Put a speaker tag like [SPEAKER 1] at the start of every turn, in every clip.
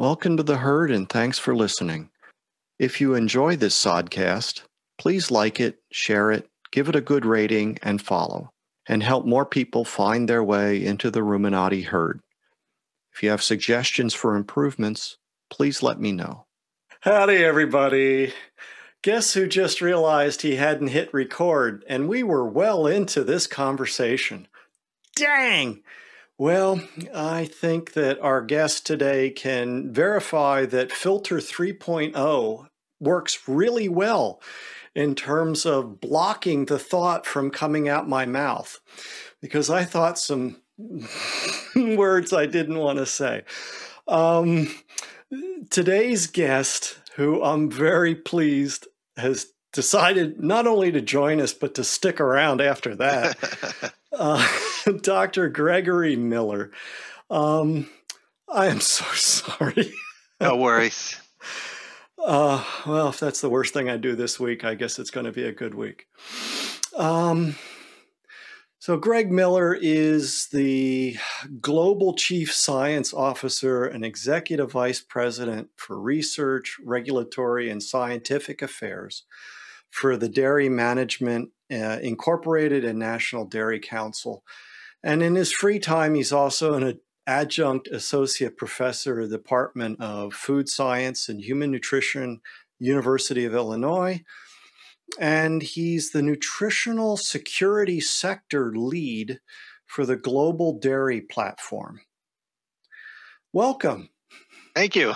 [SPEAKER 1] Welcome to the herd and thanks for listening. If you enjoy this sodcast, please like it, share it, give it a good rating, and follow, and help more people find their way into the Ruminati herd. If you have suggestions for improvements, please let me know.
[SPEAKER 2] Howdy, everybody. Guess who just realized he hadn't hit record, and we were well into this conversation. Dang! Well, I think that our guest today can verify that Filter 3.0 works really well in terms of blocking the thought from coming out my mouth because I thought some words I didn't want to say. Um, today's guest, who I'm very pleased has decided not only to join us, but to stick around after that. uh, Dr. Gregory Miller. Um, I am so sorry.
[SPEAKER 3] no worries.
[SPEAKER 2] Uh, well, if that's the worst thing I do this week, I guess it's going to be a good week. Um, so, Greg Miller is the Global Chief Science Officer and Executive Vice President for Research, Regulatory, and Scientific Affairs for the Dairy Management uh, Incorporated and National Dairy Council. And in his free time, he's also an adjunct associate professor of the Department of Food Science and Human Nutrition, University of Illinois. And he's the nutritional security sector lead for the Global Dairy Platform. Welcome.
[SPEAKER 3] Thank you.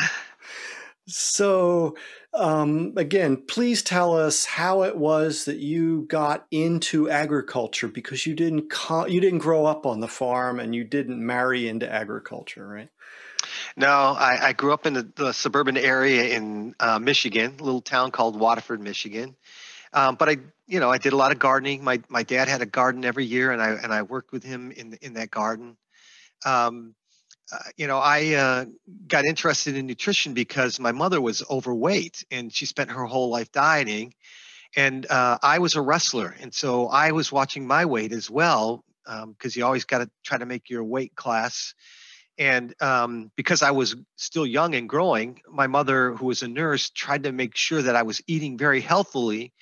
[SPEAKER 2] so, um, again, please tell us how it was that you got into agriculture because you didn't co- you didn't grow up on the farm and you didn't marry into agriculture, right?
[SPEAKER 3] No, I, I grew up in the, the suburban area in uh, Michigan, a little town called Waterford, Michigan. Um, but I, you know, I did a lot of gardening. My my dad had a garden every year, and I and I worked with him in in that garden. Um, you know, I uh, got interested in nutrition because my mother was overweight and she spent her whole life dieting. And uh, I was a wrestler. And so I was watching my weight as well because um, you always got to try to make your weight class. And um, because I was still young and growing, my mother, who was a nurse, tried to make sure that I was eating very healthily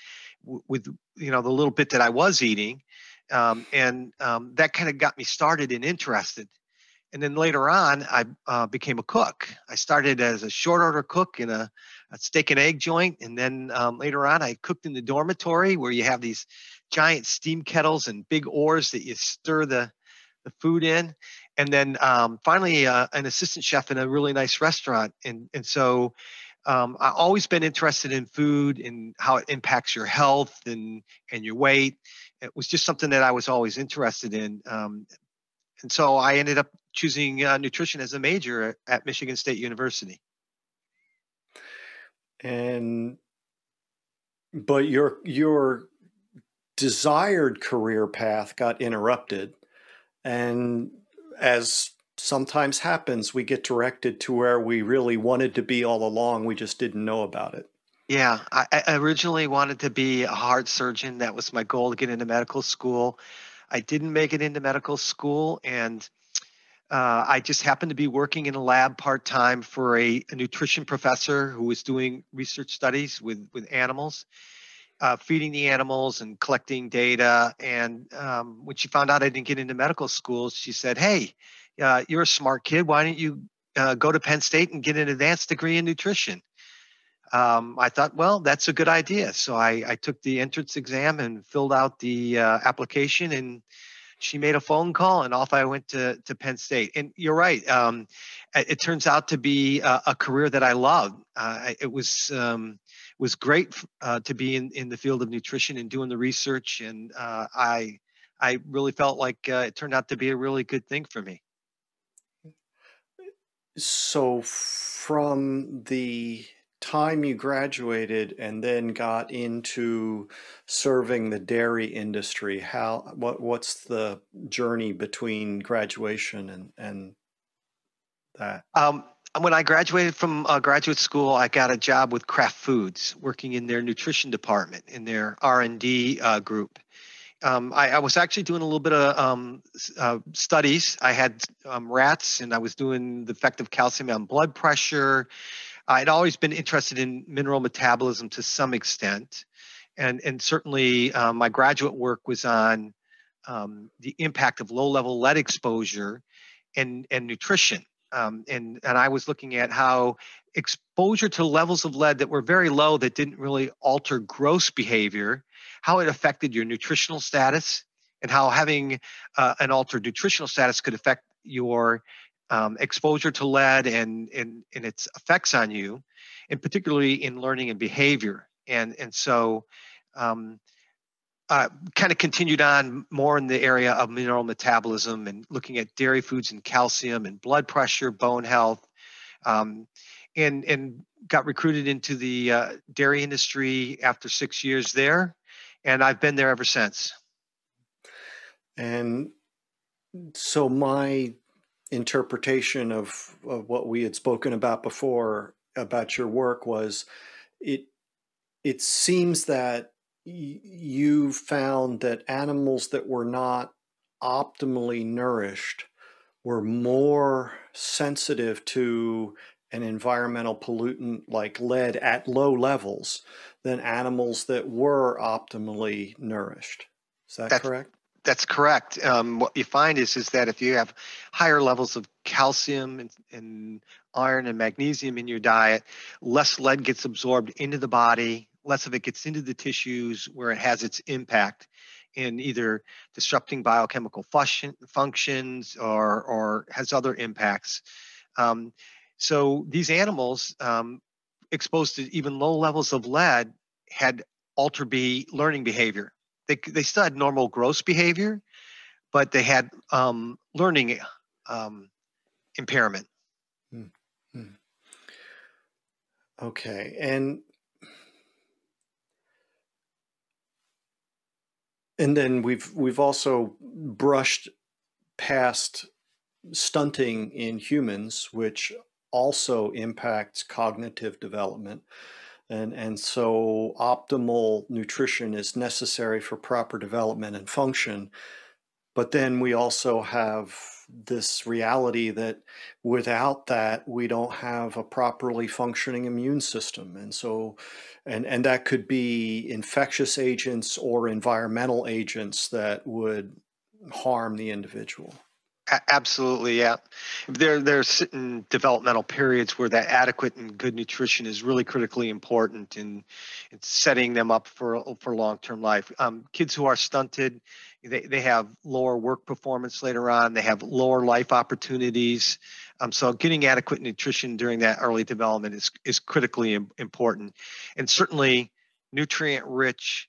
[SPEAKER 3] w- with, you know, the little bit that I was eating. Um, and um, that kind of got me started and interested and then later on i uh, became a cook. I started as a short order cook in a, a steak and egg joint and then um, later on i cooked in the dormitory where you have these giant steam kettles and big oars that you stir the, the food in. And then um, finally uh, an assistant chef in a really nice restaurant. And, and so um, i've always been interested in food and how it impacts your health and, and your weight. It was just something that i was always interested in um, and so I ended up choosing uh, nutrition as a major at Michigan State University.
[SPEAKER 2] And but your your desired career path got interrupted. And as sometimes happens we get directed to where we really wanted to be all along. We just didn't know about it.
[SPEAKER 3] Yeah i, I originally wanted to be a heart surgeon. That was my goal to get into medical school. I didn't make it into medical school, and uh, I just happened to be working in a lab part time for a, a, nutrition professor who was doing research studies with with animals, uh, feeding the animals and collecting data. And um, when she found out I didn't get into medical school, she said, "Hey, uh, you're a smart kid. Why don't you uh, go to Penn State and get an advanced degree in nutrition?" um, I thought, well, that's a good idea. So I, I took the entrance exam and filled out the uh, application, and she made a phone call, and off I went to to Penn State. And you're right; um, it, it, turns out to be a, a career that I love. Uh, it was um, was great uh, to be in, in the field of nutrition and doing the research, and uh, I I really felt like uh, it turned out to be a really good thing for me.
[SPEAKER 2] So, from the time you graduated and then got into serving the dairy industry how what what's the journey between graduation and and that
[SPEAKER 3] um, when i graduated from uh, graduate school i got a job with kraft foods working in their nutrition department in their r&d uh, group um, I, I, was actually doing a little bit of um, uh, studies. I had um, rats, and I was doing the effect of calcium on blood pressure. I'd always been interested in mineral metabolism to some extent, and and certainly uh, my graduate work was on um, the impact of low-level lead exposure and and nutrition. Um, and and I was looking at how exposure to levels of lead that were very low that didn't really alter gross behavior how it affected your nutritional status and how having uh, an altered nutritional status could affect your um, exposure to lead and, and, and its effects on you, and particularly in learning and behavior. And, and so, um, uh, kind of continued on more in the area of mineral metabolism and looking at dairy foods and calcium and blood pressure, bone health, um, and and got recruited into the uh, dairy industry after six years there, and I've been there ever since.
[SPEAKER 2] And so my interpretation of, of what we had spoken about before about your work was it it seems that y- you found that animals that were not optimally nourished were more sensitive to an environmental pollutant like lead at low levels than animals that were optimally nourished. Is that that's, correct?
[SPEAKER 3] That's correct. Um, what you find is is that if you have higher levels of calcium and, and iron and magnesium in your diet, less lead gets absorbed into the body, less of it gets into the tissues where it has its impact in either disrupting biochemical function, functions or or has other impacts. Um, so these animals um, exposed to even low levels of lead had altered be learning behavior. They, they still had normal gross behavior, but they had um, learning um, impairment.
[SPEAKER 2] Mm-hmm. Okay, and and then we've we've also brushed past stunting in humans, which also impacts cognitive development. And, and so optimal nutrition is necessary for proper development and function. But then we also have this reality that without that, we don't have a properly functioning immune system. And so, and, and that could be infectious agents or environmental agents that would harm the individual.
[SPEAKER 3] Absolutely, yeah. There, there are certain developmental periods where that adequate and good nutrition is really critically important in, in setting them up for for long term life. Um, kids who are stunted, they, they have lower work performance later on. They have lower life opportunities. Um, so getting adequate nutrition during that early development is is critically important, and certainly nutrient rich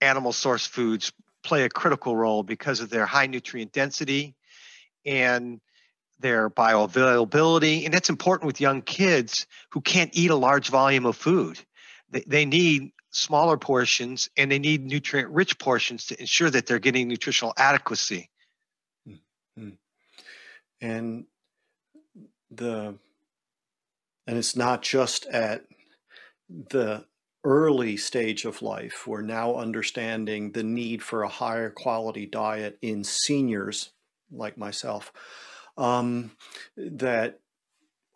[SPEAKER 3] animal source foods play a critical role because of their high nutrient density and their bioavailability. And that's important with young kids who can't eat a large volume of food. They, they need smaller portions and they need nutrient rich portions to ensure that they're getting nutritional adequacy. Mm-hmm.
[SPEAKER 2] And the and it's not just at the early stage of life. We're now understanding the need for a higher quality diet in seniors like myself, um, that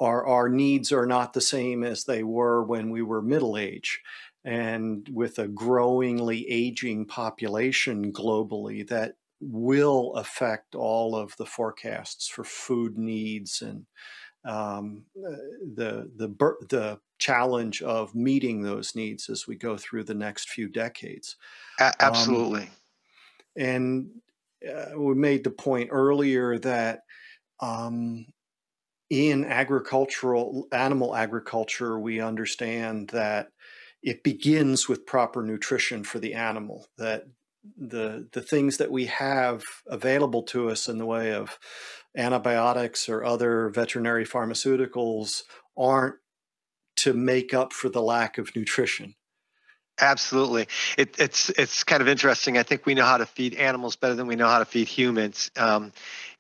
[SPEAKER 2] our, our needs are not the same as they were when we were middle age. And with a growingly aging population globally, that will affect all of the forecasts for food needs and um, the the the challenge of meeting those needs as we go through the next few decades.
[SPEAKER 3] A- absolutely. Um,
[SPEAKER 2] and uh, we made the point earlier that um, in agricultural animal agriculture, we understand that it begins with proper nutrition for the animal. That the the things that we have available to us in the way of antibiotics or other veterinary pharmaceuticals aren't to make up for the lack of nutrition.
[SPEAKER 3] Absolutely, it, it's it's kind of interesting. I think we know how to feed animals better than we know how to feed humans. Um,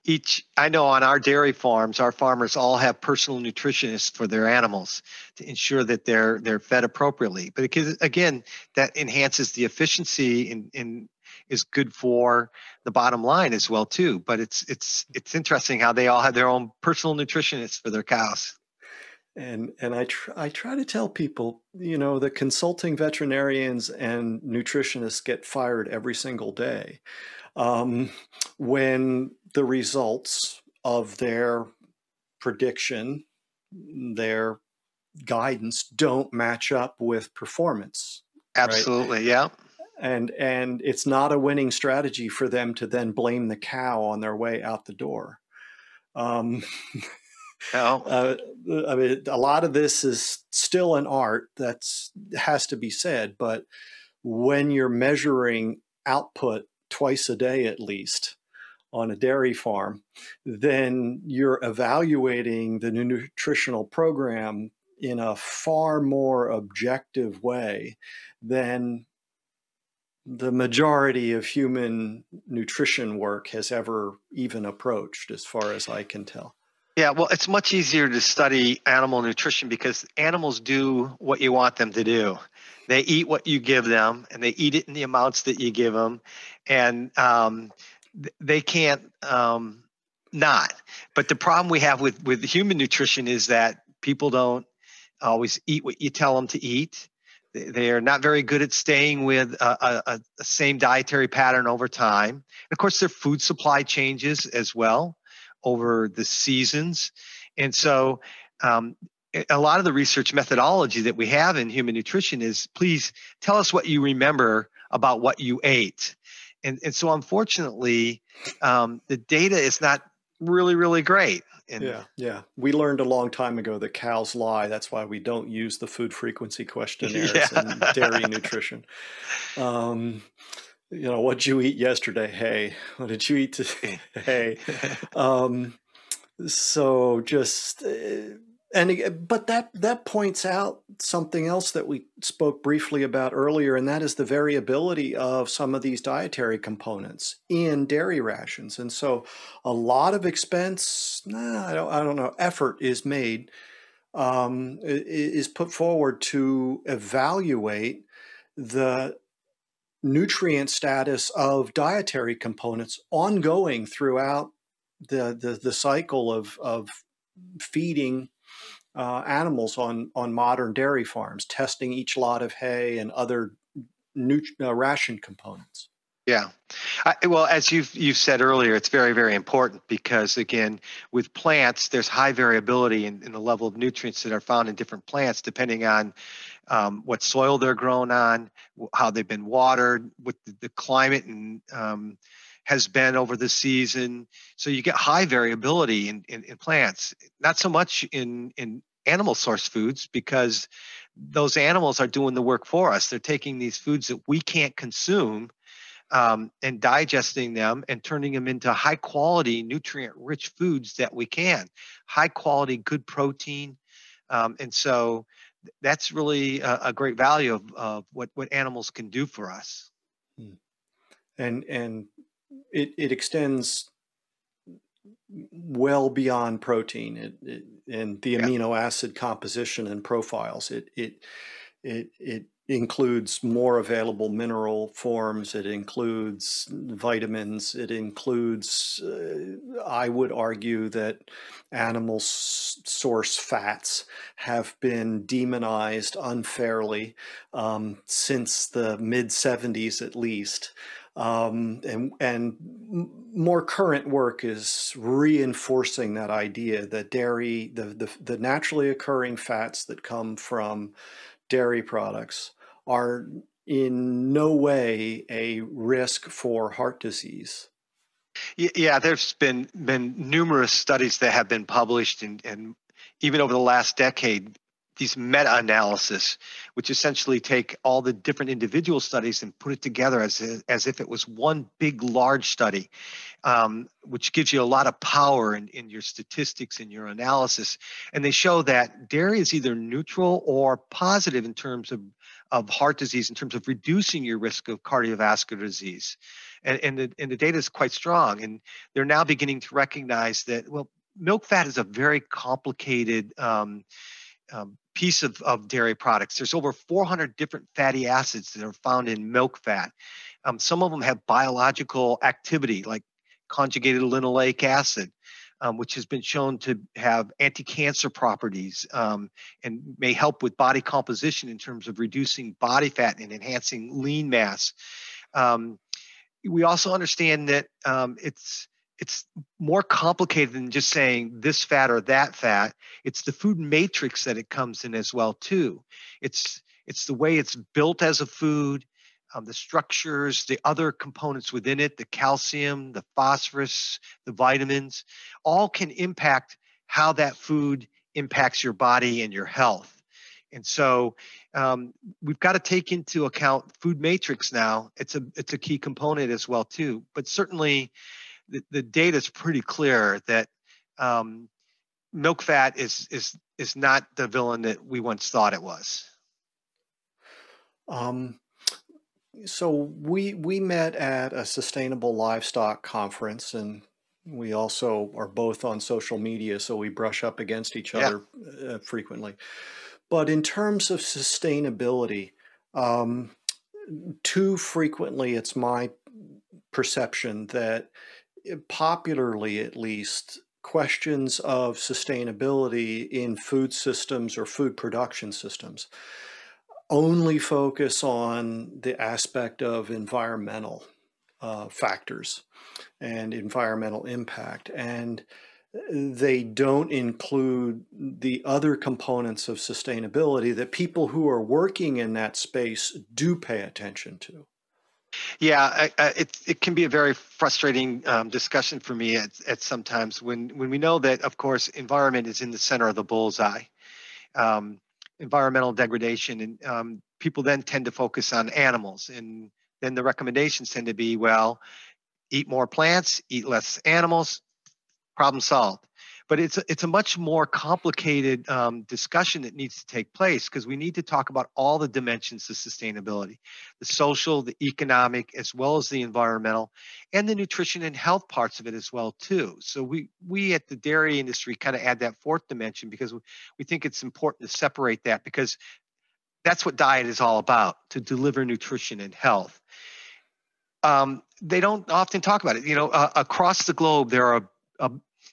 [SPEAKER 3] each, I know on our dairy farms, our farmers all have personal nutritionists for their animals to ensure that they're they're fed appropriately. But again, that enhances the efficiency and in is good for the bottom line as well too. But it's it's it's interesting how they all have their own personal nutritionists for their cows.
[SPEAKER 2] And and I tr- I try to tell people, you know, the consulting veterinarians and nutritionists get fired every single day um, when the results of their prediction, their guidance don't match up with performance.
[SPEAKER 3] Absolutely, right? yeah.
[SPEAKER 2] And and it's not a winning strategy for them to then blame the cow on their way out the door. Um, no. uh, I mean, a lot of this is still an art that's has to be said, but when you're measuring output twice a day at least on a dairy farm, then you're evaluating the nutritional program in a far more objective way than the majority of human nutrition work has ever even approached, as far as I can tell.
[SPEAKER 3] Yeah, well, it's much easier to study animal nutrition because animals do what you want them to do. They eat what you give them, and they eat it in the amounts that you give them, and um, they can't um, not. But the problem we have with with human nutrition is that people don't always eat what you tell them to eat. They are not very good at staying with a, a, a same dietary pattern over time. And of course, their food supply changes as well over the seasons. And so, um, a lot of the research methodology that we have in human nutrition is please tell us what you remember about what you ate. And, and so, unfortunately, um, the data is not really, really great.
[SPEAKER 2] And yeah, yeah. We learned a long time ago that cows lie. That's why we don't use the food frequency questionnaires yeah. in dairy nutrition. Um, you know, what did you eat yesterday? Hey, What did you eat today? hey. Um, so just. Uh, and but that that points out something else that we spoke briefly about earlier and that is the variability of some of these dietary components in dairy rations and so a lot of expense nah, I, don't, I don't know effort is made um, is put forward to evaluate the nutrient status of dietary components ongoing throughout the the, the cycle of of feeding uh, animals on on modern dairy farms, testing each lot of hay and other nut- uh, ration components.
[SPEAKER 3] Yeah, I, well, as you've you've said earlier, it's very very important because again, with plants, there's high variability in, in the level of nutrients that are found in different plants, depending on um, what soil they're grown on, how they've been watered, what the, climate and um, has been over the season. So you get high variability in, in, in, plants, not so much in, in animal source foods because those animals are doing the work for us. They're taking these foods that we can't consume um, and digesting them and turning them into high quality, nutrient rich foods that we can. High quality, good protein. Um, and so that's really a, a great value of, of, what, what animals can do for us. Hmm.
[SPEAKER 2] And, and it, it extends well beyond protein it, it, and the yeah. amino acid composition and profiles. It it it it includes more available mineral forms. It includes vitamins. It includes, uh, I would argue, that animal source fats have been demonized unfairly um, since the mid 70s at least. Um, and and more current work is reinforcing that idea that dairy, the, the, the naturally occurring fats that come from dairy products, are in no way a risk for heart disease.
[SPEAKER 3] Yeah, there's been been numerous studies that have been published, and, and even over the last decade, these meta-analysis, which essentially take all the different individual studies and put it together as, as if it was one big, large study, um, which gives you a lot of power in, in your statistics and your analysis. And they show that dairy is either neutral or positive in terms of, of heart disease, in terms of reducing your risk of cardiovascular disease. And, and, the, and the data is quite strong. And they're now beginning to recognize that, well, milk fat is a very complicated um, um, piece of, of dairy products. There's over 400 different fatty acids that are found in milk fat. Um, some of them have biological activity, like conjugated linoleic acid, um, which has been shown to have anti-cancer properties um, and may help with body composition in terms of reducing body fat and enhancing lean mass. Um, we also understand that um, it's it's more complicated than just saying this fat or that fat. It's the food matrix that it comes in as well too. It's it's the way it's built as a food, um, the structures, the other components within it, the calcium, the phosphorus, the vitamins, all can impact how that food impacts your body and your health. And so um, we've got to take into account food matrix now. It's a it's a key component as well too. But certainly, the, the data is pretty clear that um, milk fat is is is not the villain that we once thought it was.
[SPEAKER 2] Um, so we we met at a sustainable livestock conference, and we also are both on social media, so we brush up against each other yeah. uh, frequently. But in terms of sustainability, um, too frequently, it's my perception that eh, popularly, at least, questions of sustainability in food systems or food production systems only focus on the aspect of environmental uh, factors and environmental impact. And they don't include the other components of sustainability that people who are working in that space do pay attention to.
[SPEAKER 3] Yeah, I, I, it it can be a very frustrating um, discussion for me at, at sometimes when when we know that of course environment is in the center of the bullseye. Um, environmental degradation and um, people then tend to focus on animals. And then the recommendations tend to be well eat more plants eat less animals problem solved but it's a, it's a much more complicated um, discussion that needs to take place because we need to talk about all the dimensions of sustainability the social the economic as well as the environmental and the nutrition and health parts of it as well too. So we we at the dairy industry kind of add that fourth dimension because we, we think it's important to separate that because that's what diet is all about to deliver nutrition and health. Um, they don't often talk about it. You know uh, across the globe there are a,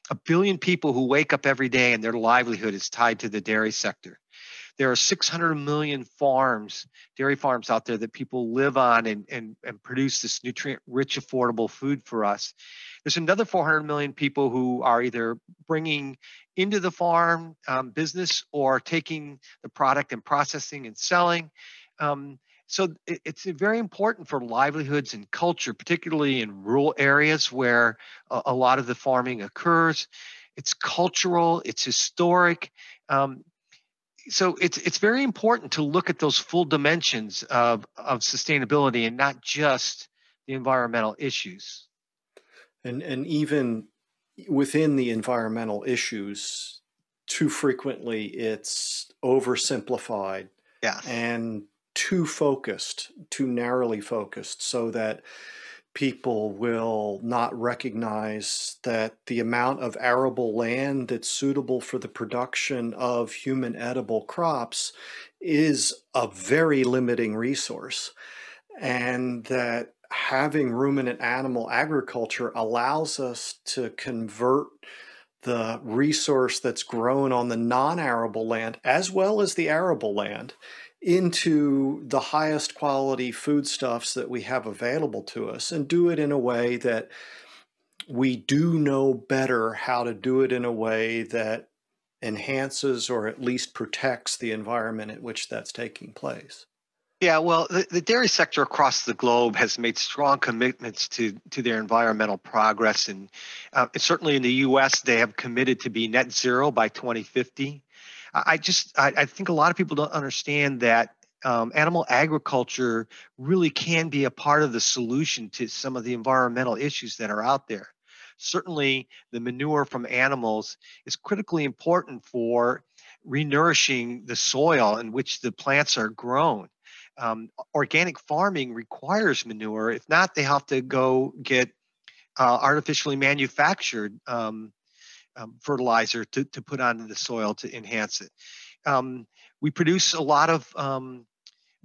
[SPEAKER 3] a billion people who wake up every day and their livelihood is tied to the dairy sector. There are 600 million farms, dairy farms out there that people live on and, and, and produce this nutrient rich, affordable food for us. There's another 400 million people who are either bringing into the farm um, business or taking the product and processing and selling. Um, so it's very important for livelihoods and culture, particularly in rural areas where a, lot of the farming occurs. It's cultural, it's historic. Um, so it's it's very important to look at those full dimensions of of sustainability and not just the environmental issues.
[SPEAKER 2] And and even within the environmental issues, too frequently it's oversimplified.
[SPEAKER 3] Yeah.
[SPEAKER 2] And too focused, too narrowly focused, so that people will not recognize that the amount of arable land that's suitable for the production of human edible crops is a very limiting resource. And that having ruminant animal agriculture allows us to convert the resource that's grown on the non arable land as well as the arable land into the highest quality foodstuffs that we have available to us and do it in a way that we do know better how to do it in a way that enhances or at least protects the environment in which that's taking place.
[SPEAKER 3] Yeah, well, the, the, dairy sector across the globe has made strong commitments to to their environmental progress, and uh, certainly in the U.S., they have committed to be net zero by 2050. I just I, I think a lot of people don't understand that um, animal agriculture really can be a part of the solution to some of the environmental issues that are out there. Certainly, the manure from animals is critically important for renourishing the soil in which the plants are grown. Um, organic farming requires manure. If not, they have to go get uh, artificially manufactured um, um, fertilizer to, to put onto the soil to enhance it. Um, we produce a lot of um,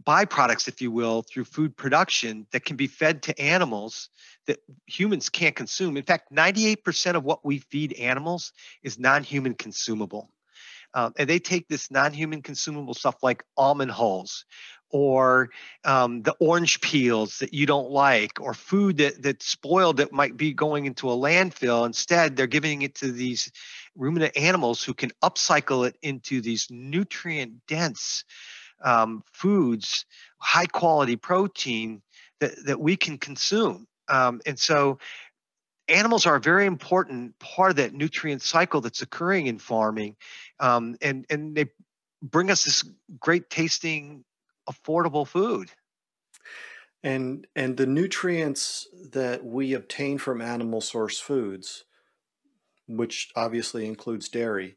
[SPEAKER 3] byproducts, if you will, through food production that can be fed to animals that humans can't consume. In fact, 98% of what we feed animals is non human consumable. Um, and they take this non human consumable stuff like almond hulls or um, the orange peels that you don't like or food that, that's spoiled that might be going into a landfill. Instead, they're giving it to these ruminant animals who can upcycle it into these nutrient dense um, foods, high quality protein that, that we can consume. Um, and so animals are a very important part of that nutrient cycle that's occurring in farming. Um, and, and they bring us this great tasting, affordable food.
[SPEAKER 2] And, and the nutrients that we obtain from animal source foods, which obviously includes dairy,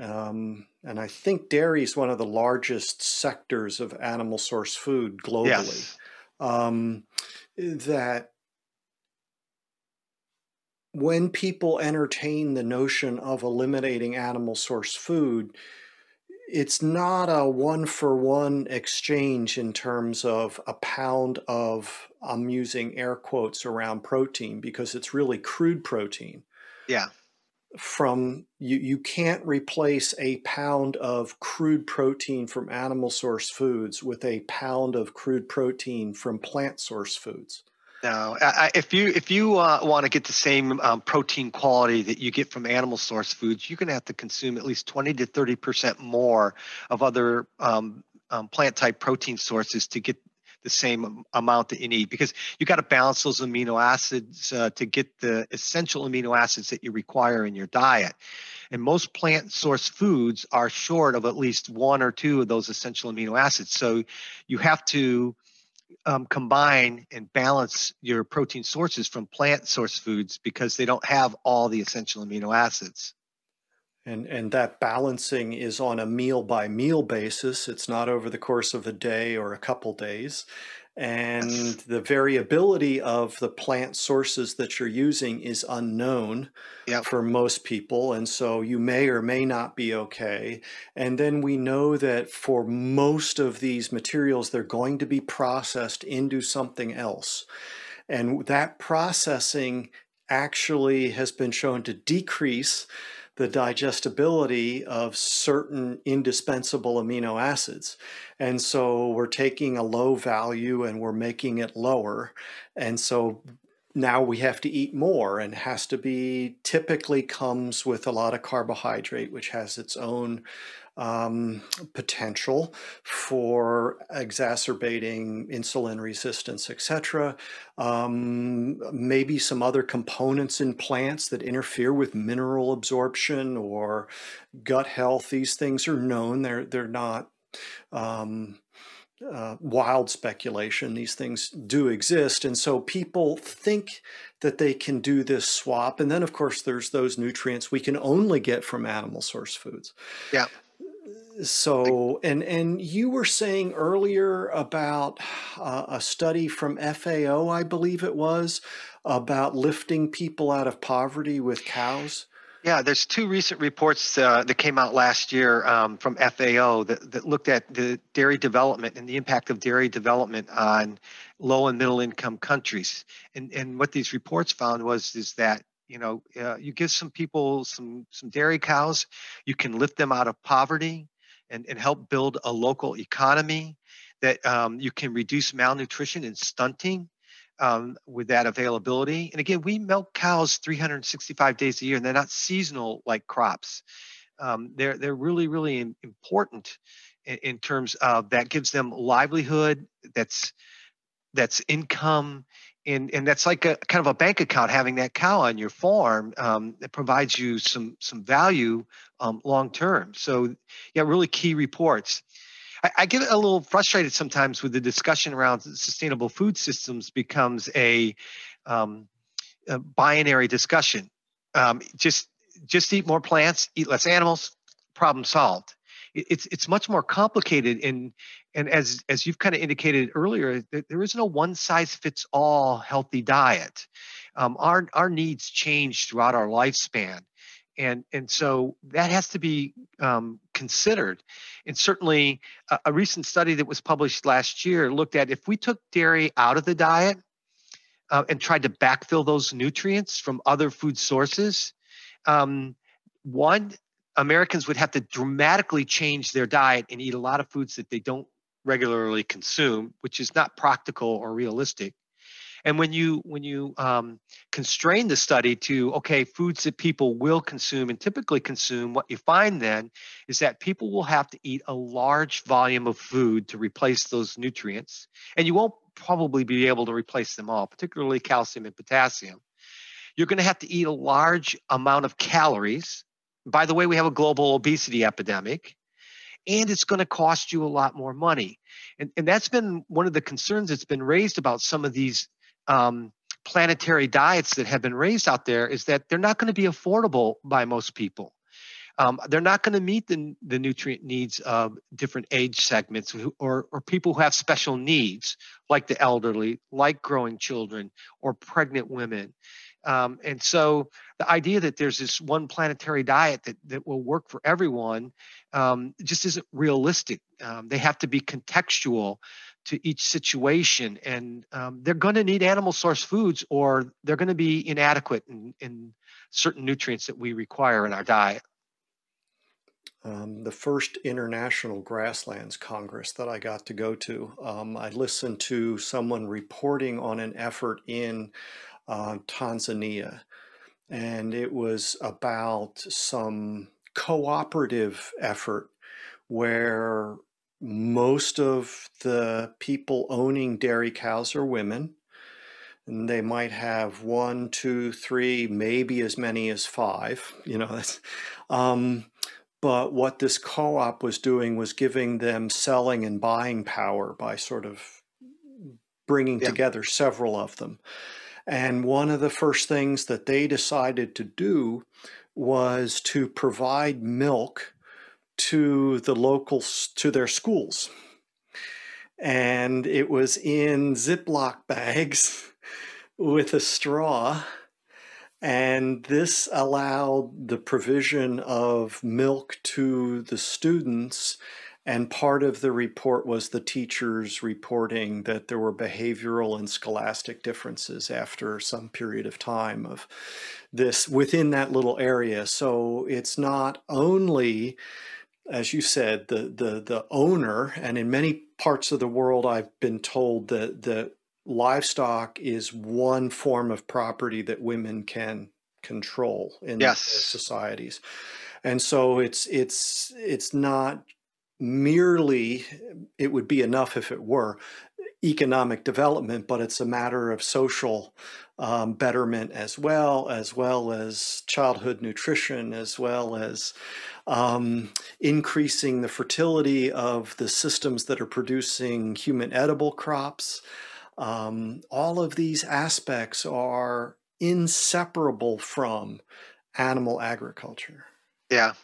[SPEAKER 2] um, and I think dairy is one of the largest sectors of animal source food globally. Yes. Um, that when people entertain the notion of eliminating animal source food, it's not a one for one exchange in terms of a pound of, I'm using air quotes around protein because it's really crude protein.
[SPEAKER 3] Yeah
[SPEAKER 2] from you you can't replace a pound of crude protein from animal source foods with a pound of crude protein from plant source foods.
[SPEAKER 3] No, I, if you if you uh, want to get the same um, protein quality that you get from animal source foods, you're going to have to consume at least 20 to 30 percent more of other um, um, plant type protein sources to get the same amount that you need because you got to balance those amino acids uh, to get the essential amino acids that you require in your diet. And most plant source foods are short of at least one or two of those essential amino acids. So you have to um, combine and balance your protein sources from plant source foods because they don't have all the essential amino acids.
[SPEAKER 2] And, and that balancing is on a meal by meal basis. It's not over the course of a day or a couple days. And the variability of the plant sources that you're using is unknown yep. for most people. And so you may or may not be okay. And then we know that for most of these materials, they're going to be processed into something else. And that processing actually has been shown to decrease the digestibility of certain indispensable amino acids. And so we're taking a low value and we're making it lower. And so now we have to eat more and has to be typically comes with a lot of carbohydrate, which has its own um, potential for exacerbating insulin resistance, etc. Um, maybe some other components in plants that interfere with mineral absorption or gut health. These things are known. They're they're not. Um, uh, wild speculation. These things do exist. And so people think that they can do this swap. And then, of course, there's those nutrients we can only get from animal source foods.
[SPEAKER 3] Yeah.
[SPEAKER 2] So, and and you were saying earlier about uh, a study from FAO, I believe it was, about lifting people out of poverty with cows.
[SPEAKER 3] Yeah, there's two recent reports uh, that came out last year um, from FAO that, that looked at the dairy development and the impact of dairy development on low and middle income countries. And and what these reports found was is that you know uh, you give some people some some dairy cows, you can lift them out of poverty and, and help build a local economy, that um, you can reduce malnutrition and stunting um, with that availability. And again, we milk cows 365 days a year, and they're not seasonal like crops. Um, they're they're really really important in, in, terms of that gives them livelihood. That's that's income. And, and that's like a kind of a bank account having that cow on your farm um, that provides you some some value um, long term. So, yeah, really key reports. I, I, get a little frustrated sometimes with the discussion around sustainable food systems becomes a, um, a binary discussion. Um, just just eat more plants, eat less animals, problem solved. It's it's much more complicated and and as as you've kind of indicated earlier, there is no one size fits all healthy diet. Um, our our needs change throughout our lifespan and and so that has to be um, considered and certainly a, a, recent study that was published last year looked at if we took dairy out of the diet uh, and tried to backfill those nutrients from other food sources um, one americans would have to dramatically change their diet and eat a lot of foods that they don't regularly consume which is not practical or realistic and when you when you um, constrain the study to okay, foods that people will consume and typically consume, what you find then is that people will have to eat a large volume of food to replace those nutrients, and you won't probably be able to replace them all, particularly calcium and potassium. You're going to have to eat a large amount of calories. By the way, we have a global obesity epidemic and it's going to cost you a lot more money. And, and that's been one of the concerns that's been raised about some of these um, planetary diets that have been raised out there is that they're not going to be affordable by most people. Um, they're not going to meet the, the nutrient needs of different age segments or, or people who have special needs, like the elderly, like growing children, or pregnant women. Um, and so the idea that there's this one planetary diet that, that will work for everyone um, just isn't realistic. Um, they have to be contextual to each situation and um, they're going to need animal source foods or they're going to be inadequate in, in, certain nutrients that we require in our diet
[SPEAKER 2] um, the first international grasslands congress that i got to go to um, i listened to someone reporting on an effort in uh, tanzania and it was about some cooperative effort where most of the people owning dairy cows are women. And they might have one, two, three, maybe as many as five. You know, um, but what this co-op was doing was giving them selling and buying power by sort of bringing yeah. together several of them. And one of the first things that they decided to do was to provide milk to the locals to their schools. And it was in ziploc bags with a straw. And this allowed the provision of milk to the students and part of the report was the teachers reporting that there were behavioral and scholastic differences after some period of time of this within that little area so it's not only as you said, the the the owner, and in many parts of the world, I've been told that the livestock is one form of property that women can control in yes. societies, and so it's it's it's not merely it would be enough if it were economic development, but it's a matter of social um, betterment as well, as well as childhood nutrition, as well as um, increasing the fertility of the systems that are producing human edible crops. Um, all of these aspects are inseparable from animal agriculture.
[SPEAKER 3] Yeah.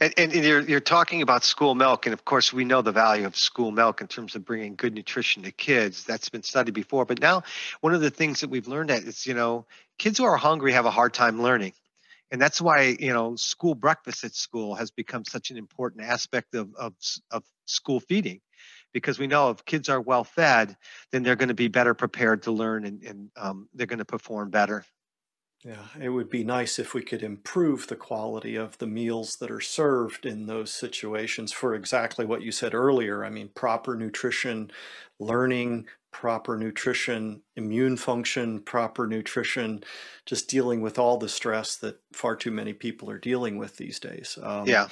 [SPEAKER 3] And, and, you're, you're talking about school milk, and of course, we know the value of school milk in terms of bringing good nutrition to kids. That's been studied before. But now, one of the things that we've learned is, you know, kids who are hungry have a hard time learning and that's why you know school breakfast at school has become such an important aspect of of, of school feeding because we know if kids are well fed then they're going to be better prepared to learn and, and um, they're going to perform better
[SPEAKER 2] yeah it would be nice if we could improve the quality of the meals that are served in those situations for exactly what you said earlier i mean proper nutrition learning proper nutrition, immune function, proper nutrition, just dealing with all the stress that far too many people are dealing with these days.
[SPEAKER 3] Um, yeah.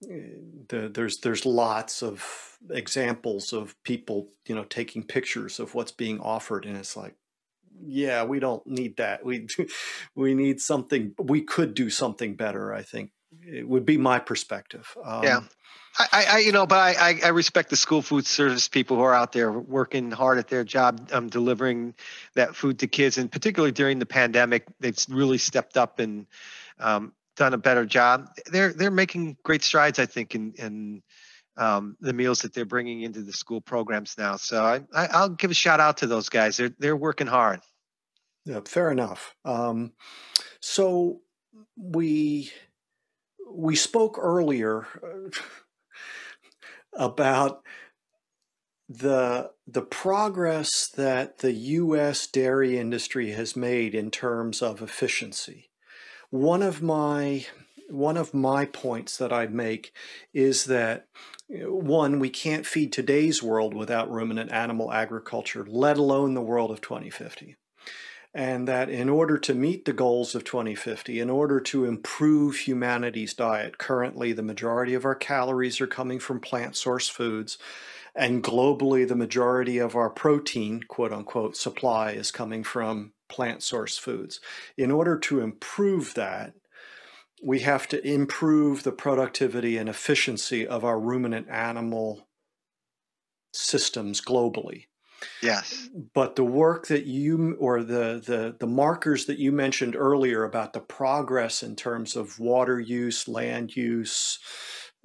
[SPEAKER 2] The, there's there's lots of examples of people you know taking pictures of what's being offered and it's like yeah we don't need that we we need something we could do something better i think it would be my perspective
[SPEAKER 3] um, yeah I, I, you know, but I, I respect the school food service people who are out there working hard at their job, um, delivering that food to kids, and particularly during the pandemic, they've really stepped up and um, done a better job. They're they're making great strides, I think, in in um, the meals that they're bringing into the school programs now. So I, I will give a shout out to those guys. They're they're working hard.
[SPEAKER 2] Yeah, fair enough. Um, so we we spoke earlier uh, about the the progress that the US dairy industry has made in terms of efficiency. One of my one of my points that I'd make is that one, we can't feed today's world without ruminant animal agriculture, let alone the world of 2050 and that in order to meet the goals of 2050, in order to improve humanity's diet, currently the majority of our calories are coming from plant source foods, and globally the majority of our protein, quote unquote, supply is coming from plant source foods. In order to improve that, we have to improve the productivity and efficiency of our ruminant animal systems globally.
[SPEAKER 3] Yes.
[SPEAKER 2] But the work that you or the, the the markers that you mentioned earlier about the progress in terms of water use, land use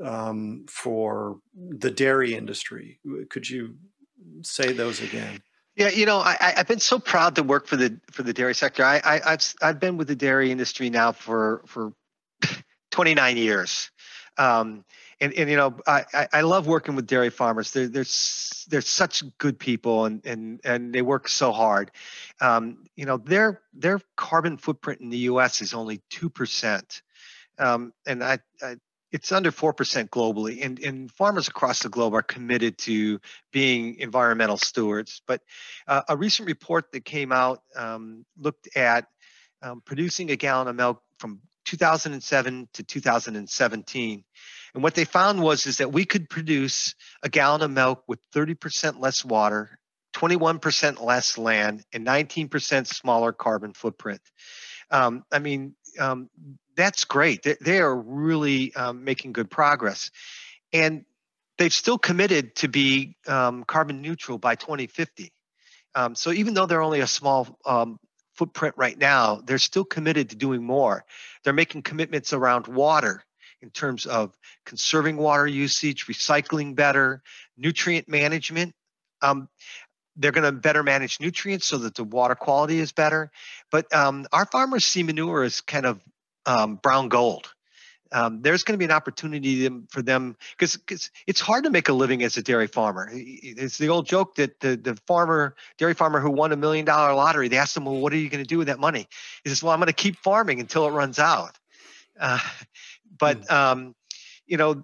[SPEAKER 2] um, for the dairy industry, could you say those again?
[SPEAKER 3] Yeah, you know, I, have been so proud to work for the for the dairy sector. I, I have I've been with the dairy industry now for for 29 years. Um, and, and you know I, I love working with dairy farmers. They're, they're, they're such good people and, and, and they work so hard. Um, you know their their carbon footprint in the us is only 2% um, and I, I, it's under 4% globally. And, and farmers across the globe are committed to being environmental stewards. But uh, a recent report that came out um, looked at um, producing a gallon of milk from 2007 to 2017 and what they found was is that we could produce a gallon of milk with 30% less water, 21% less land, and 19% smaller carbon footprint. Um, I mean, um, that's great. They, they are really um, making good progress. And they've still committed to be um, carbon neutral by 2050. Um, so even though they're only a small um, footprint right now, they're still committed to doing more. They're making commitments around water in terms of conserving water usage, recycling better, nutrient management. Um, they're going to better manage nutrients so that the water quality is better. But um, our farmers see manure as kind of um, brown gold. Um, there's going to be an opportunity for them because it's hard to make a living as a dairy farmer. It's the old joke that the, the farmer, dairy farmer who won a million dollar lottery, they asked him, well, what are you going to do with that money? He says, well, I'm going to keep farming until it runs out. Uh, but mm. um, you know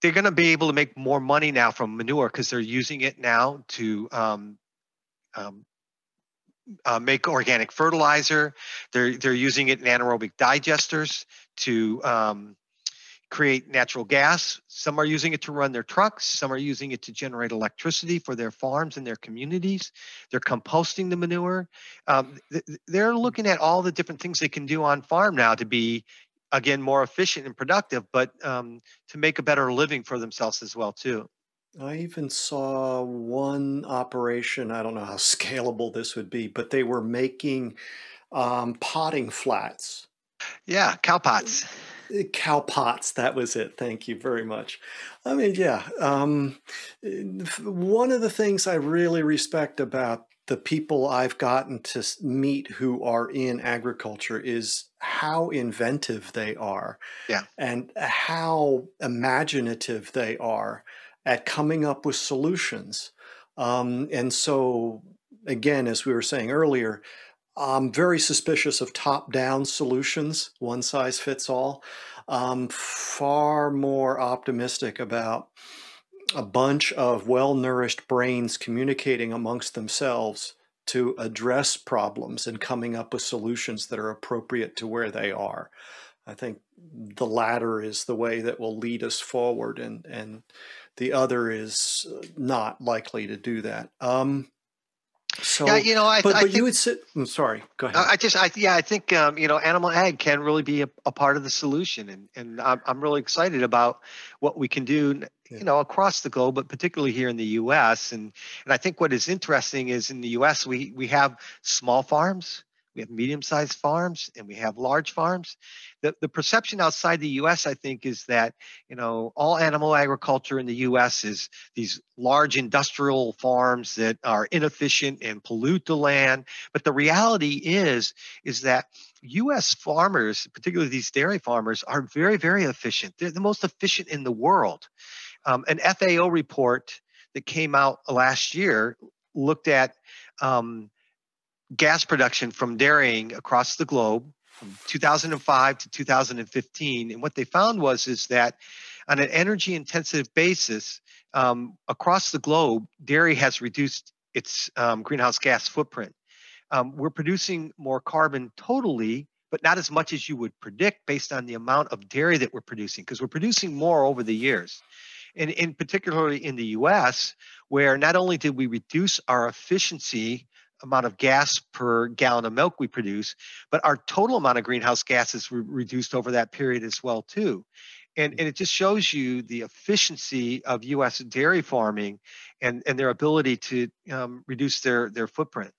[SPEAKER 3] they're going to be able to make more money now from manure because they're using it now to um, um, uh, make organic fertilizer. They're they're using it in anaerobic digesters to um, create natural gas. Some are using it to run their trucks. Some are using it to generate electricity for their farms and their communities. They're composting the manure. Um, th- they're looking at all the different things they can do on farm now to be again more efficient and productive but um, to make a better living for themselves as well too
[SPEAKER 2] i even saw one operation i don't know how scalable this would be but they were making um, potting flats
[SPEAKER 3] yeah cow pots
[SPEAKER 2] uh, cow pots that was it thank you very much i mean yeah um, one of the things i really respect about the people I've gotten to meet who are in agriculture is how inventive they are.
[SPEAKER 3] Yeah.
[SPEAKER 2] And how imaginative they are at coming up with solutions. Um, and so, again, as we were saying earlier, I'm very suspicious of top down solutions, one size fits all. I'm far more optimistic about a bunch of well nourished brains communicating amongst themselves to address problems and coming up with solutions that are appropriate to where they are. I think the latter is the way that will lead us forward, and, and the other is not likely to do that. Um, so,
[SPEAKER 3] yeah, you know, I,
[SPEAKER 2] but,
[SPEAKER 3] I
[SPEAKER 2] but
[SPEAKER 3] think,
[SPEAKER 2] you would sit. I'm sorry. Go ahead.
[SPEAKER 3] I just, I, yeah, I think um, you know, animal ag can really be a, a, part of the solution, and and I'm, I'm really excited about what we can do, yeah. you know, across the globe, but particularly here in the U.S. And and I think what is interesting is in the U.S. we we have small farms, we have medium-sized farms, and we have large farms. The, the perception outside the U.S., I think, is that you know all animal agriculture in the U.S. is these large industrial farms that are inefficient and pollute the land. But the reality is is that U.S. farmers, particularly these dairy farmers, are very, very efficient. They're the most efficient in the world. Um, an FAO report that came out last year looked at um, gas production from dairying across the globe from 2005 to 2015 and what they found was is that on an energy intensive basis um, across the globe dairy has reduced its um, greenhouse gas footprint. Um, we're producing more carbon totally but not as much as you would predict based on the amount of dairy that we're producing because we're producing more over the years. And in particularly in the US, where not only did we reduce our efficiency amount of gas per gallon of milk we produce, but our total amount of greenhouse gases were reduced over that period as well too. And, and it just shows you the efficiency of U.S. dairy farming and, and their ability to um, reduce their, their footprint.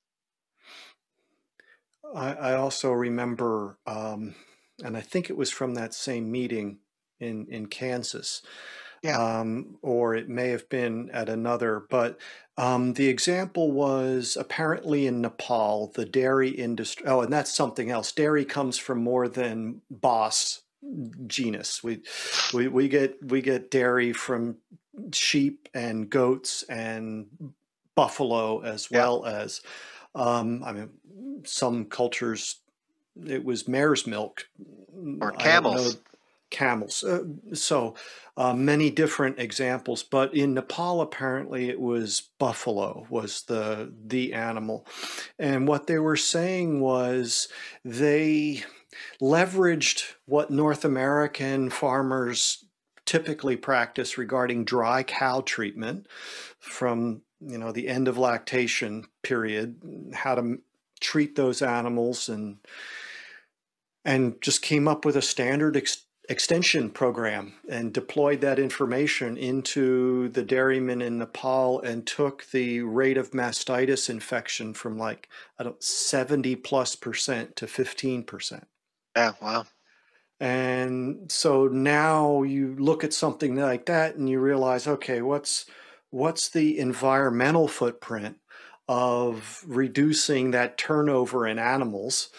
[SPEAKER 2] I, I also remember, um, and I think it was from that same meeting in, in Kansas,
[SPEAKER 3] yeah.
[SPEAKER 2] Um, or it may have been at another. But um, the example was apparently in Nepal, the dairy industry. Oh, and that's something else. Dairy comes from more than Bos genus. We, we, we get we get dairy from sheep and goats and buffalo as well yeah. as um, I mean some cultures it was mare's milk
[SPEAKER 3] or camels
[SPEAKER 2] camels. Uh, so uh, many different examples, but in Nepal apparently it was buffalo was the the animal, and what they were saying was they leveraged what North American farmers typically practice regarding dry cow treatment from you know the end of lactation period, how to treat those animals and and just came up with a standard ex- extension program and deployed that information into the dairymen in Nepal and took the rate of mastitis infection from like I don't 70 plus percent to 15 percent.
[SPEAKER 3] Yeah, wow.
[SPEAKER 2] And so now you look at something like that and you realize, okay, what's what's the environmental footprint of reducing that turnover in animals?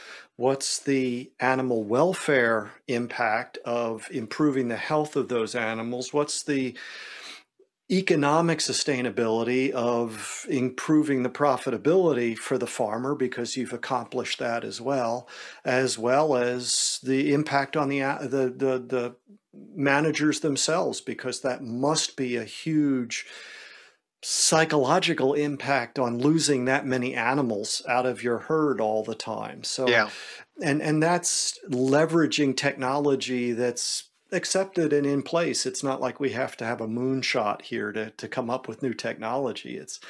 [SPEAKER 2] What's the animal welfare impact of improving the health of those animals? What's the economic sustainability of improving the profitability for the farmer because you've accomplished that as well, as well as the impact on the the the, the managers themselves because that must be a huge psychological impact on losing that many animals out of your herd all the time. So
[SPEAKER 3] yeah.
[SPEAKER 2] and and that's leveraging technology that's accepted and in place. It's not like we have to have a moonshot here to to come up with new technology. It's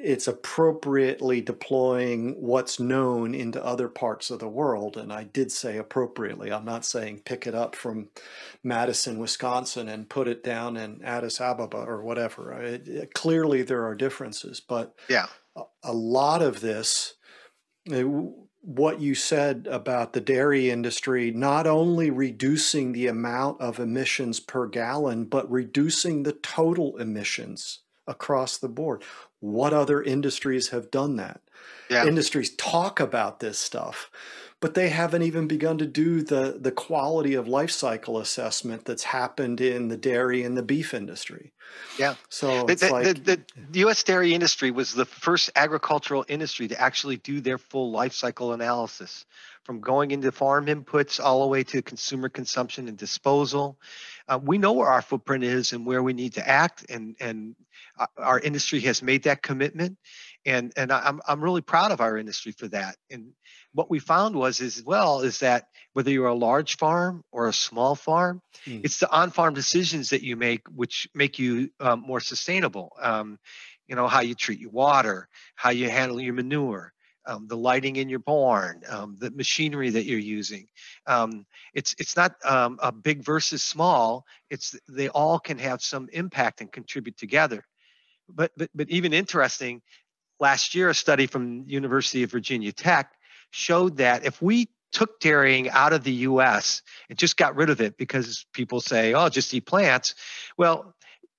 [SPEAKER 2] it's appropriately deploying what's known into other parts of the world. And I did say appropriately. I'm not saying pick it up from Madison, Wisconsin, and put it down in Addis Ababa or whatever. It, it, clearly, there are differences, but
[SPEAKER 3] yeah,
[SPEAKER 2] a, a lot of this. Eh, it, what you said about the dairy industry not only reducing the amount of emissions per gallon, but reducing the total emissions across the board. What other industries have done that?
[SPEAKER 3] Yeah.
[SPEAKER 2] Industries talk about this stuff, but they haven't even begun to do the, the quality of life cycle assessment that's happened in the dairy and the beef industry.
[SPEAKER 3] Yeah.
[SPEAKER 2] So
[SPEAKER 3] the, the,
[SPEAKER 2] like,
[SPEAKER 3] the, the, U.S. dairy industry was the first agricultural industry to actually do their full life cycle analysis from going into farm inputs all the way to consumer consumption and disposal. Uh, we know where our footprint is and where we need to act, and and uh, our industry has made that commitment, and and I'm I'm really proud of our industry for that. And what we found was as well is that whether you're a large farm or a small farm, mm. it's the on-farm decisions that you make which make you um, more sustainable. Um, you know how you treat your water, how you handle your manure, um, the lighting in your barn, um, the machinery that you're using. Um, it's it's not um, a big versus small. It's they all can have some impact and contribute together. But but but even interesting, last year a study from University of Virginia Tech showed that if we took dairying out of the US and just got rid of it because people say, oh, just eat plants. Well,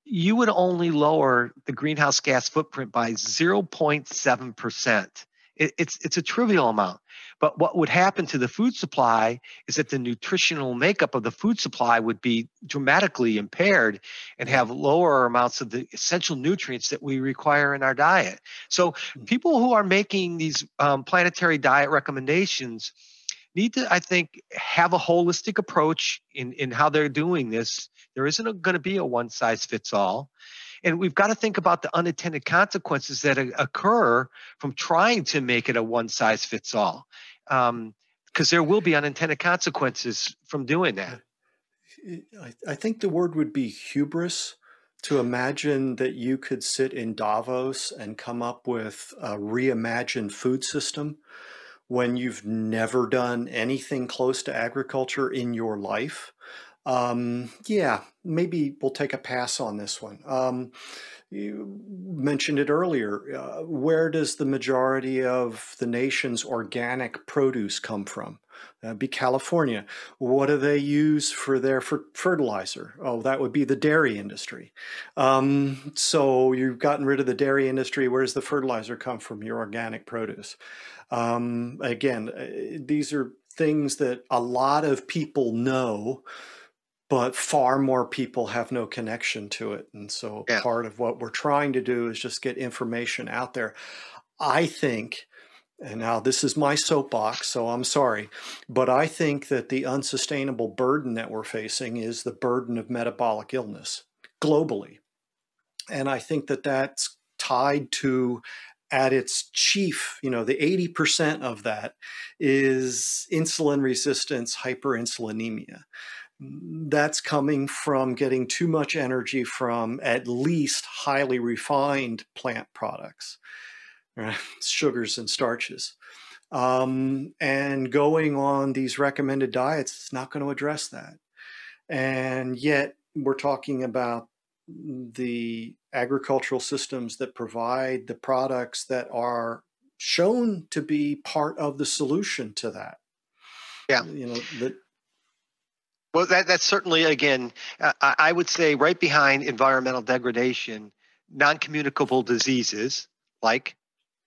[SPEAKER 3] you would only lower the greenhouse gas footprint by 0.7%. It, it's, it's a trivial amount. But what would happen to the food supply is that the nutritional makeup of the food supply would be dramatically impaired and have lower amounts of the essential nutrients that we require in our diet. So, hmm. people who are making these um, planetary diet recommendations need to, I think, have a holistic approach in, in how they're doing this. There isn't going to be a one size fits all. And we've got to think about the unintended consequences that occur from trying to make it a one size fits all. Because um, there will be unintended consequences from doing that.
[SPEAKER 2] I think the word would be hubris to imagine that you could sit in Davos and come up with a reimagined food system when you've never done anything close to agriculture in your life, um, yeah, maybe we'll take a pass on this one. Um, you mentioned it earlier. Uh, where does the majority of the nation's organic produce come from? That'd be California. What do they use for their fertilizer? Oh, that would be the dairy industry. Um, so you've gotten rid of the dairy industry. Where does the fertilizer come from? Your organic produce. Um, again, uh, these are things that a lot of people know, but far more people have no connection to it. And so yeah. part of what we're trying to do is just get information out there. I think, and now this is my soapbox, so I'm sorry, but I think that the unsustainable burden that we're facing is the burden of metabolic illness globally. And I think that that's tied to at its chief, you know, the 80% of that is insulin resistance, hyperinsulinemia. That's coming from getting too much energy from at least highly refined plant products, right? sugars and starches. Um, and going on these recommended diets is not going to address that. And yet, we're talking about the agricultural systems that provide the products that are shown to be part of the solution to that.
[SPEAKER 3] Yeah. You know, that well, that, that's certainly, again, uh, I would say right behind environmental degradation, non communicable diseases like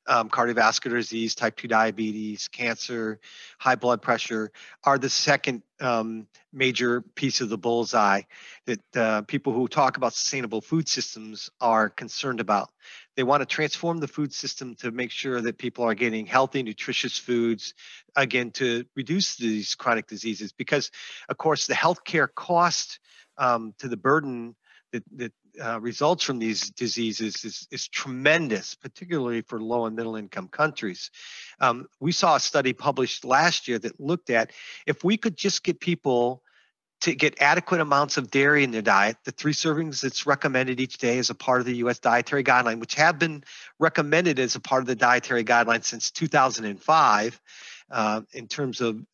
[SPEAKER 3] um, cardiovascular disease, type 2 diabetes, cancer, high blood pressure are the second um, major piece of the bullseye that uh, people who talk about sustainable food systems are concerned about. They want to transform the food system to make sure that people are getting healthy, nutritious foods, again, to reduce these chronic diseases. Because, of course, the healthcare cost um, to the burden that, that uh, results from these diseases is, is tremendous, particularly for low and middle income countries. Um, we saw a study published last year that looked at if we could just get people to get adequate amounts of dairy in their diet, the three servings that's recommended each day as a part of the US dietary guideline, which have been recommended as a part of the dietary guideline since 2005 uh, in terms of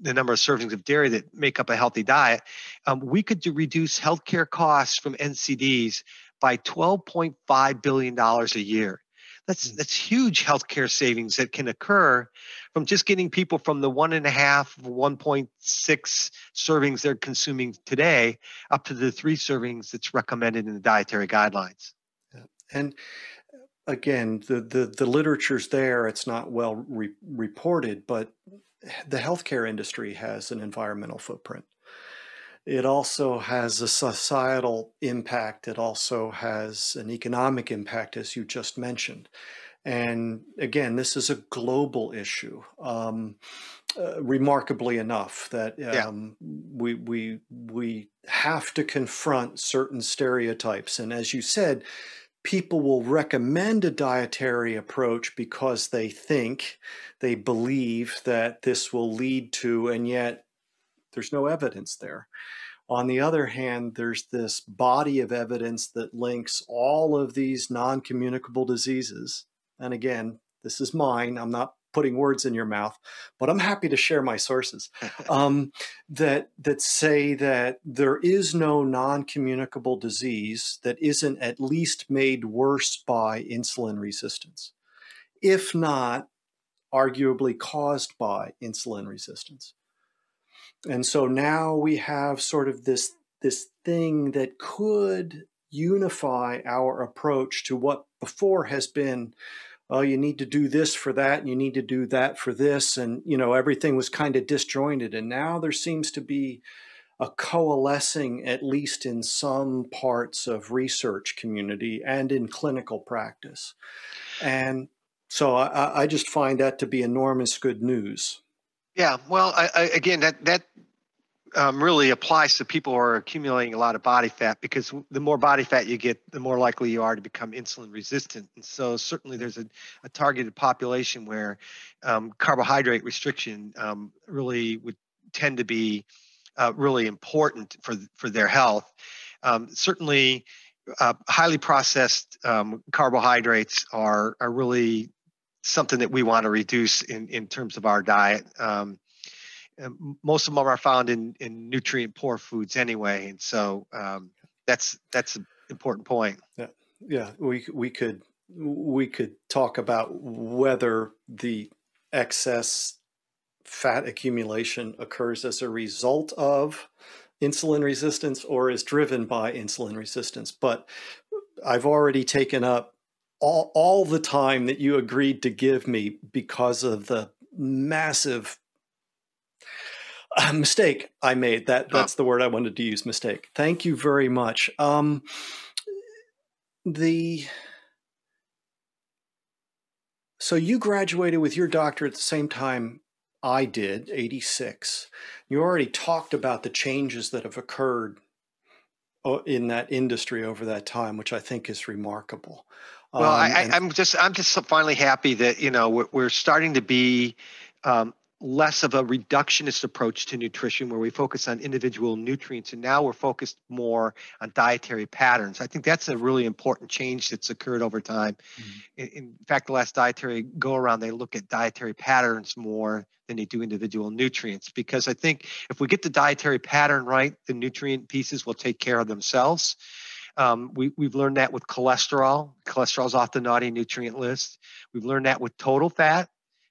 [SPEAKER 3] the number of servings of dairy that make up a healthy diet, um, we could reduce healthcare costs from NCDs by $12.5 billion a year. That's hmm. that's huge healthcare savings that can occur from just getting people from the one and a half, 1.6 servings they're consuming today up to the three servings that's recommended in the dietary guidelines.
[SPEAKER 2] Yeah. And again, the, the the literature's there. It's not well re- reported, but the healthcare industry has an environmental footprint. It also has a societal impact. It also has an economic impact, as you just mentioned. And again, this is a global issue. Um, uh, remarkably enough, that um, yeah. we we we have to confront certain stereotypes. And as you said, people will recommend a dietary approach because they think, they believe that this will lead to, and yet there's no evidence there. On the other hand, there's this body of evidence that links all of these non communicable diseases. And again, this is mine. I'm not putting words in your mouth, but I'm happy to share my sources um, that that say that there is no non-communicable disease that isn't at least made worse by insulin resistance. If not, arguably caused by insulin resistance. And so now we have sort of this this thing that could unify our approach to what before has been oh you need to do this for that and you need to do that for this and you know everything was kind of disjointed and now there seems to be a coalescing at least in some parts of research community and in clinical practice and so I, I just find that to be enormous good news.
[SPEAKER 3] Yeah, well, I, I, again, that that um, really applies to people who are accumulating a lot of body fat because the more body fat you get, the more likely you are to become insulin resistant. And so, certainly, there's a, a targeted population where um, carbohydrate restriction um, really would tend to be uh, really important for for their health. Um, certainly, uh, highly processed um, carbohydrates are are really something that we want to reduce in in terms of our diet. Um, most of them are found in in nutrient poor foods anyway, and so um, that's that's an important point.
[SPEAKER 2] Yeah, yeah, we we could we could talk about whether the excess fat accumulation occurs as a result of insulin resistance or is driven by insulin resistance. But I've already taken up all, all the time that you agreed to give me because of the massive uh, mistake I made. That that's the word I wanted to use. Mistake. Thank you very much. Um, the so you graduated with your doctorate at the same time I did, 86. You already talked about the changes that have occurred uh, in that industry over that time, which I think is remarkable.
[SPEAKER 3] Well, um, I, am just I'm just finally happy that you know we're, we're starting to be um, less of a reductionist approach to nutrition where we focus on individual nutrients and now we're focused more on dietary patterns. I think that's a really important change that's occurred over time. Mm-hmm. in, in, fact the last dietary go around they look at dietary patterns more than they do individual nutrients because i think if we get the dietary pattern right the nutrient pieces will take care of themselves um, we, we've learned that with cholesterol. Cholesterol is off the naughty nutrient list. We've learned that with total fat.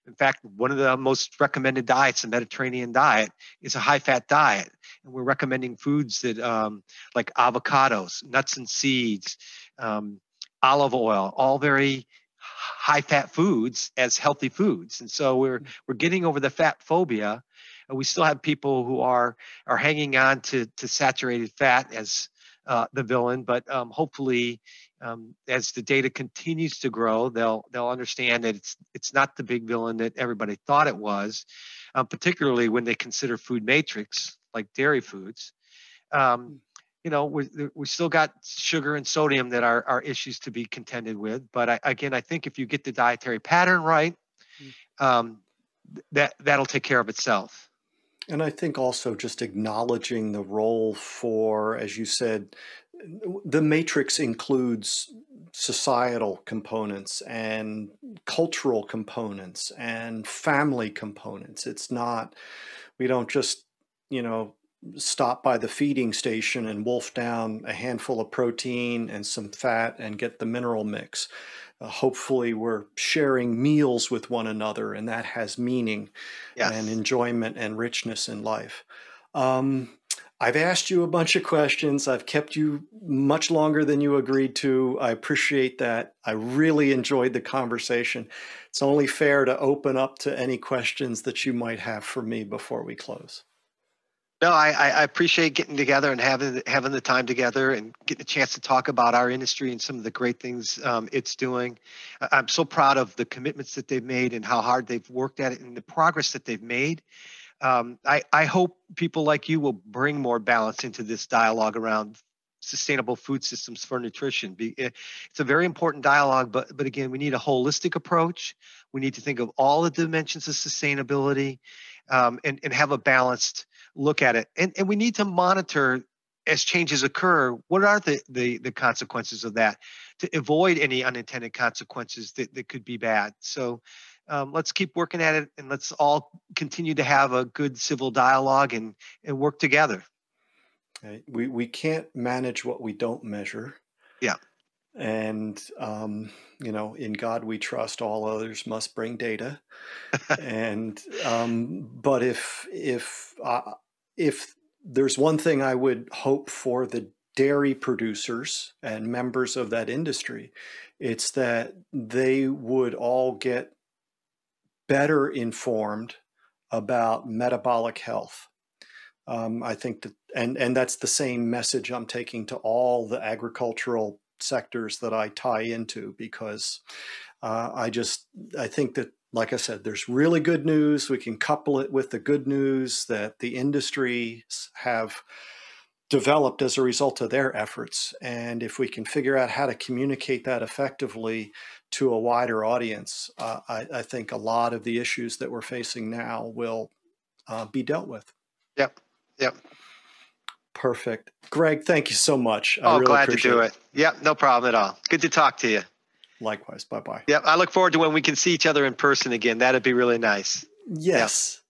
[SPEAKER 3] In fact, one of the most recommended diets, the Mediterranean diet, is a high fat diet. And we're recommending foods that um, like avocados, nuts and seeds, um, olive oil, all very high fat foods as healthy foods. And so we're mm. we're getting over the fat phobia. And we still have people who are are hanging on to to saturated fat as uh, the villain, but um, hopefully um, as the data continues to grow, they'll they'll understand that it's it's not the big villain that everybody thought it was, um, particularly when they consider food matrix like dairy foods. Um, hmm. you know, we we still got sugar and sodium that are are issues to be contended with. But I, again, I think if you get the dietary pattern right, hmm. um, that that'll take care of itself.
[SPEAKER 2] And I think also just acknowledging the role for, as you said, the matrix includes societal components and cultural components and family components. It's not, we don't just, you know, stop by the feeding station and wolf down a handful of protein and some fat and get the mineral mix. Uh, hopefully, we're sharing meals with one another, and that has meaning yes. and enjoyment and richness in life. Um, I've asked you a bunch of questions. I've kept you much longer than you agreed to. I appreciate that. I really enjoyed the conversation. It's only fair to open up to any questions that you might have for me before we close.
[SPEAKER 3] No, I, I appreciate getting together and having having the time together and getting a chance to talk about our industry and some of the great things um, it's doing. I'm so proud of the commitments that they've made and how hard they've worked at it and the progress that they've made um, I, I hope people like you will bring more balance into this dialogue around sustainable food systems for nutrition. Eh, it's a very important dialogue, but but again, we need a holistic approach. We need to think of all the dimensions of sustainability um, and and have a balanced look at it. And and we need to monitor as changes occur. What are the the, the consequences of that to avoid any unintended consequences that, that could be bad. So um, let's keep working at it and let's all continue to have a good civil dialogue and, and work together.
[SPEAKER 2] We, we can't manage what we don't measure.
[SPEAKER 3] Yeah.
[SPEAKER 2] and um, you know, in God we trust. All others must bring data. and um, but if if uh, if there's one thing I would hope for the dairy producers and members of that industry, it's that they would all get better informed about metabolic health. Um, I think that, and and that's the same message I'm taking to all the agricultural sectors that I tie into because uh, I just I think that like I said, there's really good news. We can couple it with the good news that the industries have developed as a result of their efforts. And if we can figure out how to communicate that effectively to a wider audience, uh, I, I, think a lot of the issues that we're facing now will uh, be dealt with.
[SPEAKER 3] Yep. Yep.
[SPEAKER 2] Perfect. Greg, thank you so much.
[SPEAKER 3] Oh, really glad to do it. it. Yep, no problem at all. Good to talk to you.
[SPEAKER 2] Likewise. Bye bye.
[SPEAKER 3] Yep. I look forward to when we can see each other in person again. That'd be really nice.
[SPEAKER 2] Yes.